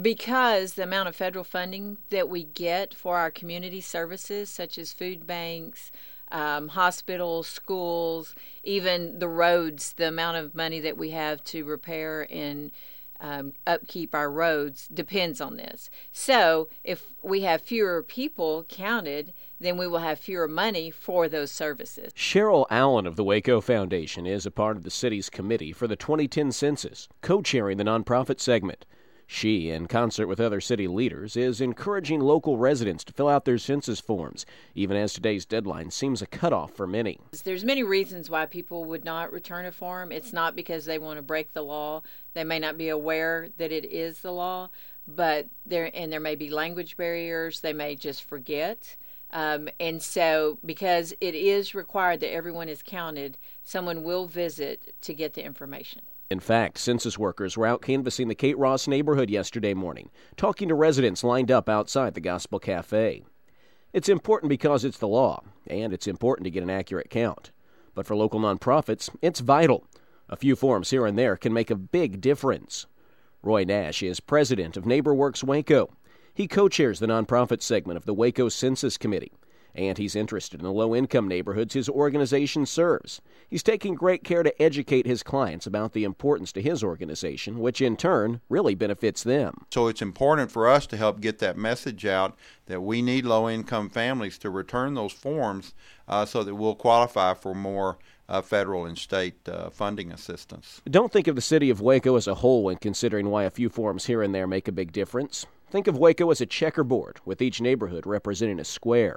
because the amount of federal funding that we get for our community services, such as food banks, um, hospitals, schools, even the roads, the amount of money that we have to repair and um, upkeep our roads depends on this. So, if we have fewer people counted, then we will have fewer money for those services. Cheryl Allen of the Waco Foundation is a part of the city's committee for the 2010 census, co chairing the nonprofit segment. She, in concert with other city leaders, is encouraging local residents to fill out their census forms, even as today's deadline seems a cutoff for many. There's many reasons why people would not return a form. It's not because they want to break the law. They may not be aware that it is the law, but there and there may be language barriers. They may just forget. Um, and so, because it is required that everyone is counted, someone will visit to get the information. In fact, census workers were out canvassing the Kate Ross neighborhood yesterday morning, talking to residents lined up outside the Gospel Cafe. It's important because it's the law, and it's important to get an accurate count. But for local nonprofits, it's vital. A few forms here and there can make a big difference. Roy Nash is president of NeighborWorks Waco. He co chairs the nonprofit segment of the Waco Census Committee and he's interested in the low income neighborhoods his organization serves. He's taking great care to educate his clients about the importance to his organization, which in turn really benefits them. So it's important for us to help get that message out that we need low income families to return those forms uh, so that we'll qualify for more. Uh, federal and state uh, funding assistance. Don't think of the city of Waco as a whole when considering why a few forms here and there make a big difference. Think of Waco as a checkerboard, with each neighborhood representing a square.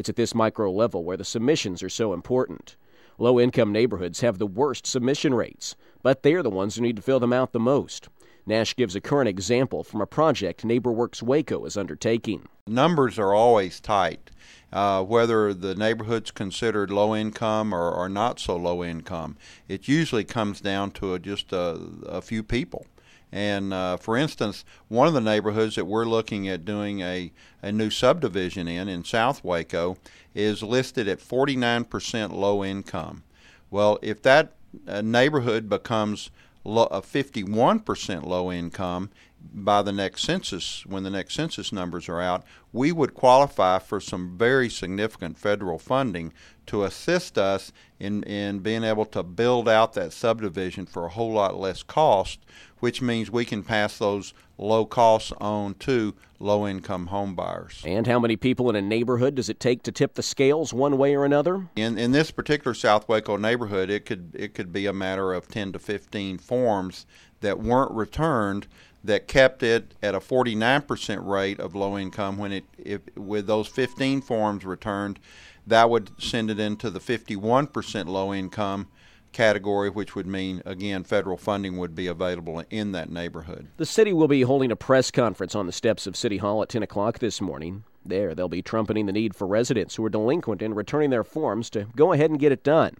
It's at this micro level where the submissions are so important. Low income neighborhoods have the worst submission rates, but they're the ones who need to fill them out the most. Nash gives a current example from a project NeighborWorks Waco is undertaking. Numbers are always tight. Uh, whether the neighborhood's considered low income or, or, not so low income, it usually comes down to a, just a, a few people. And uh, for instance, one of the neighborhoods that we're looking at doing a, a new subdivision in, in South Waco, is listed at 49% low income. Well, if that uh, neighborhood becomes lo- 51% low income by the next census, when the next census numbers are out, we would qualify for some very significant federal funding to assist us in, in being able to build out that subdivision for a whole lot less cost, which means we can pass those low costs on to low income home buyers. And how many people in a neighborhood does it take to tip the scales one way or another? In in this particular South Waco neighborhood, it could it could be a matter of 10 to 15 forms that weren't returned that kept it at a 49% rate of low income when it if with those 15 forms returned that would send it into the 51% low income category, which would mean, again, federal funding would be available in that neighborhood. The city will be holding a press conference on the steps of City Hall at 10 o'clock this morning. There, they'll be trumpeting the need for residents who are delinquent in returning their forms to go ahead and get it done.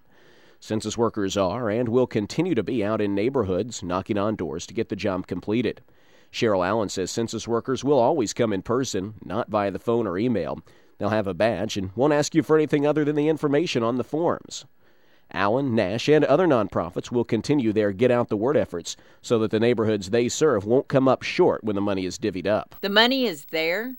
Census workers are and will continue to be out in neighborhoods knocking on doors to get the job completed. Cheryl Allen says census workers will always come in person, not via the phone or email. They'll have a badge and won't ask you for anything other than the information on the forms. Allen, Nash, and other nonprofits will continue their get out the word efforts so that the neighborhoods they serve won't come up short when the money is divvied up. The money is there.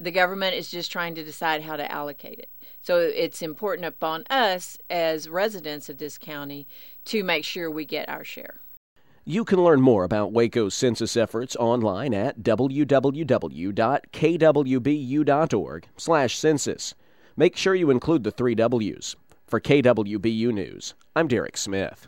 The government is just trying to decide how to allocate it. So it's important upon us as residents of this county to make sure we get our share. You can learn more about Waco's census efforts online at www.kwbu.org/census. Make sure you include the 3 Ws. For KWBU News, I'm Derek Smith.